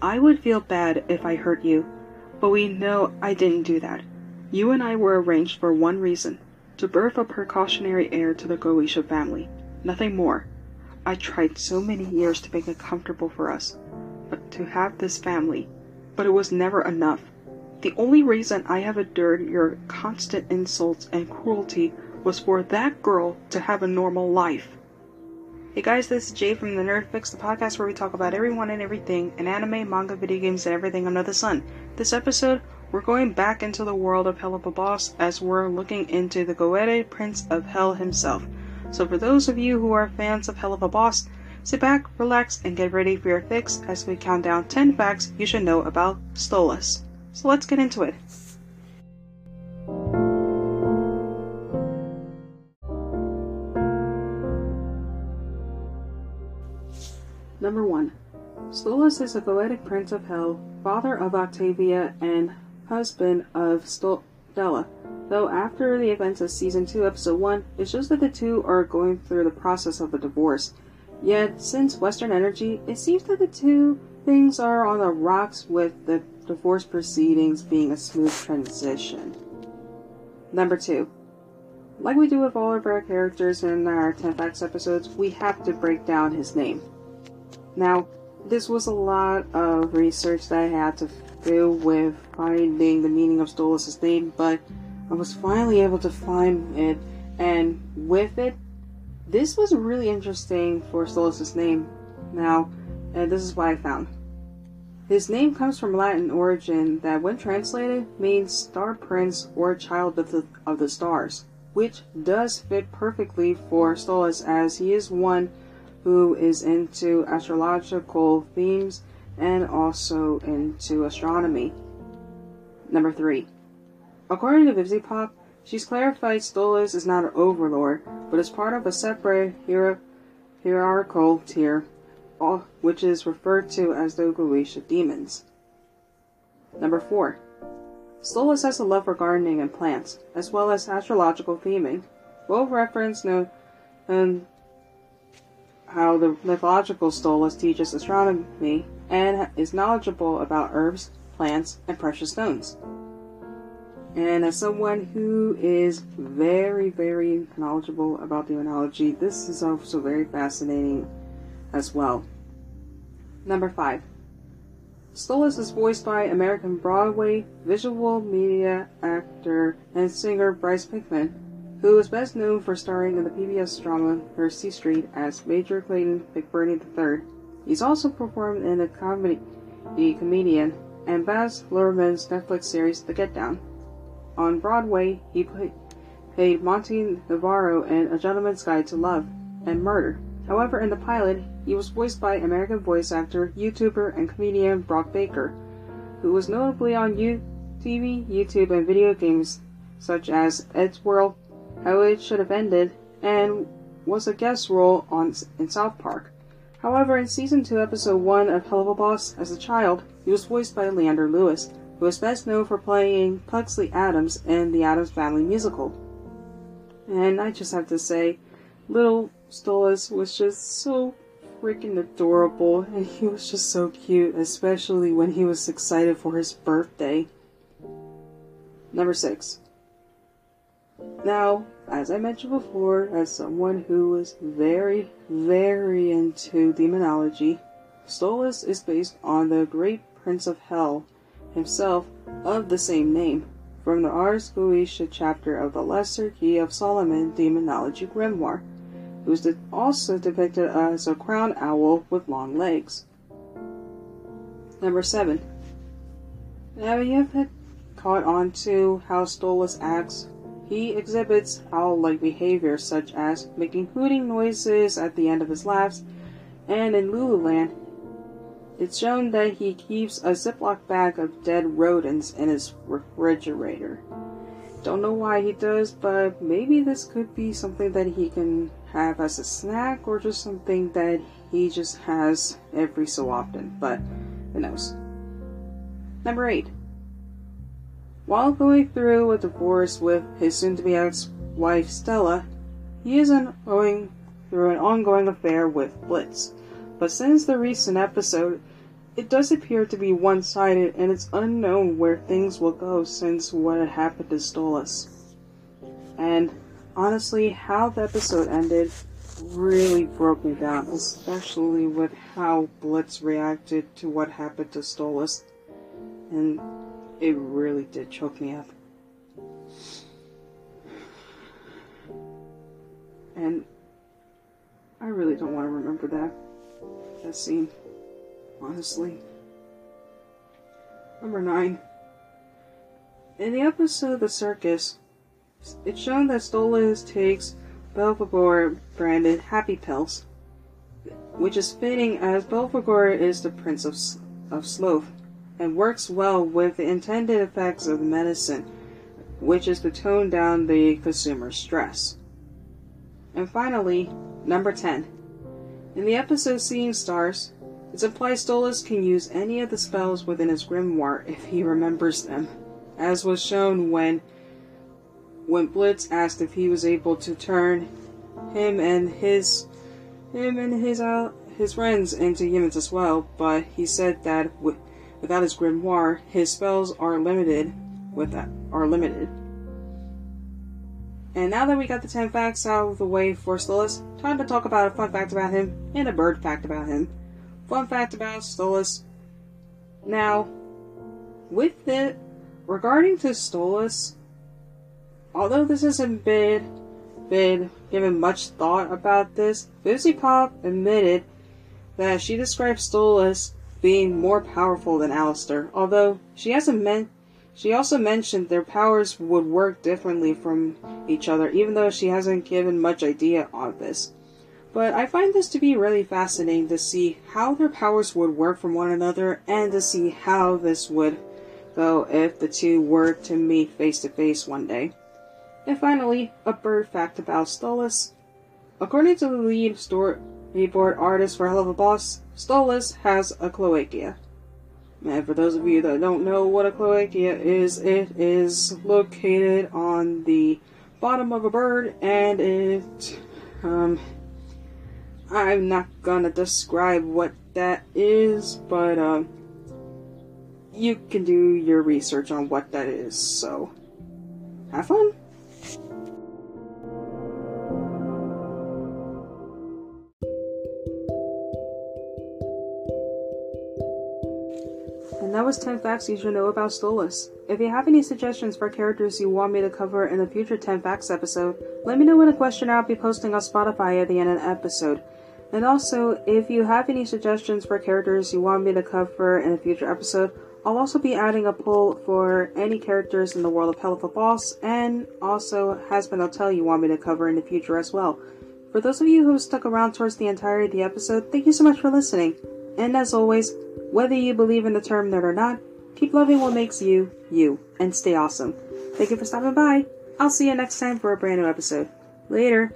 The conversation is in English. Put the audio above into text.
I would feel bad if I hurt you, but we know I didn't do that. You and I were arranged for one reason to birth a precautionary heir to the Goetia family. Nothing more. I tried so many years to make it comfortable for us, but to have this family, but it was never enough. The only reason I have endured your constant insults and cruelty was for that girl to have a normal life. Hey guys, this is Jay from the Nerd Fix, the podcast where we talk about everyone and everything in anime, manga, video games, and everything under the sun. This episode, we're going back into the world of Helluva Boss as we're looking into the Goetia Prince of Hell himself. So for those of you who are fans of Helluva Boss, sit back, relax, and get ready for your fix as we count down 10 facts you should know about Stolas. So let's get into it. Number 1. Stolas is a Goetic prince of hell, father of Octavia, and husband of Stella. Though after the events of season 2, episode 1, it shows that the two are going through the process of a divorce. Yet, since Western energy, it seems that the two things are on the rocks with the divorce proceedings being a smooth transition. Number 2. Like we do with all of our characters in our 10 Facts episodes, we have to break down his name. Now, this was a lot of research that I had to do with finding the meaning of Stolas' name, but I was finally able to find it, and with it, this was really interesting for Stolas' name. Now, and this is what I found. His name comes from Latin origin that, when translated, means star prince or child of the, of the stars, which does fit perfectly for Stolas as he is one who is into astrological themes and also into astronomy. Number 3. According to VivziePop, she's clarified Stolas is not an overlord, but is part of a separate hier- hierarchical tier, which is referred to as the Goetia demons. Number 4. Stolas has a love for gardening and plants, as well as astrological theming. Both reference no, and how the mythological Stolas teaches astronomy and is knowledgeable about herbs, plants, and precious stones. And as someone who is very, very knowledgeable about demonology, this is also very fascinating as well. Number 5. Stolas is voiced by American Broadway visual media actor and singer Bryce Pinkham, who is best known for starring in the PBS drama Mercy Street as Major Clayton McBurney III. He's also performed in the comedy The Comedian and Baz Luhrmann's Netflix series The Get Down. On Broadway, he played, Monty Navarro in A Gentleman's Guide to Love and Murder. However, in the pilot, he was voiced by American voice actor, YouTuber, and comedian Brock Baker, who was notably on U- TV, YouTube, and video games such as Eddsworld, how It Should Have Ended, and was a guest role on in South Park. However, in season 2, episode 1 of Helluva Boss, as a child, he was voiced by Leander Lewis, who is best known for playing Pugsley Addams in the Addams Family musical. And I just have to say, little Stolas was just so freaking adorable, and he was just so cute, especially when he was excited for his birthday. Number 6. Now, as I mentioned before, as someone who is very, very into demonology, Stolas is based on the great Prince of Hell himself of the same name from the Ars Goetia chapter of the Lesser Key of Solomon Demonology Grimoire, who is also depicted as a crowned owl with long legs. Number 7. Now you have caught on to how Stolas acts he exhibits owl-like behavior such as making hooting noises at the end of his laughs, and in Loo Loo Land, it's shown that he keeps a Ziploc bag of dead rodents in his refrigerator. Don't know why he does, but maybe this could be something that he can have as a snack or just something that he just has every so often, but who knows. Number 8. While going through a divorce with his soon to be ex wife Stella, he is going through an ongoing affair with Blitz. But since the recent episode, it does appear to be one sided, and it's unknown where things will go since what happened to Stolas. And honestly, how the episode ended really broke me down, especially with how Blitz reacted to what happened to Stolas. And it really did choke me up. And I really don't want to remember that. That scene. Honestly. Number 9. In the episode The Circus, it's shown that Stolas takes Belphegor branded Happy Pills, which is fitting as Belphegor is the Prince of, of Sloth and works well with the intended effects of the medicine, which is to tone down the consumer's stress. And finally, number 10. In the episode Seeing Stars, it's implied Stolas can use any of the spells within his grimoire if he remembers them, as was shown when when Blitz asked if he was able to turn him and his him and his uh, his friends into humans as well, but he said that without his grimoire, his spells are limited. With that, are limited. And now that we got the 10 facts out of the way for Stolas, time to talk about a fun fact about him and a bird fact about him. Fun fact about Stolas. Now, with it, regarding to Stolas, although this hasn't been, been given much thought about this, VivziePop admitted that she describes Stolas being more powerful than Alastor, although she hasn't meant she also mentioned their powers would work differently from each other, even though she hasn't given much idea on this. But I find this to be really fascinating to see how their powers would work from one another and to see how this would go if the two were to meet face to face one day. And finally, a bird fact about Stolas. According to the lead storyboard artist for Helluva Boss, Stolas has a cloacia. And for those of you that don't know what a cloacia is, it is located on the bottom of a bird and it, um, I'm not gonna describe what that is, but, um, you can do your research on what that is, so have fun! And that was 10 facts you should know about Stolas. If you have any suggestions for characters you want me to cover in a future 10 facts episode, let me know in a question I'll be posting on Spotify at the end of the episode. And also, if you have any suggestions for characters you want me to cover in a future episode, I'll also be adding a poll for any characters in the world of Helluva Boss, and also Hazbin Hotel you want me to cover in the future as well. For those of you who stuck around towards the entirety of the episode, thank you so much for listening. And as always, whether you believe in the term nerd or not, keep loving what makes you, you, and stay awesome. Thank you for stopping by. I'll see you next time for a brand new episode. Later.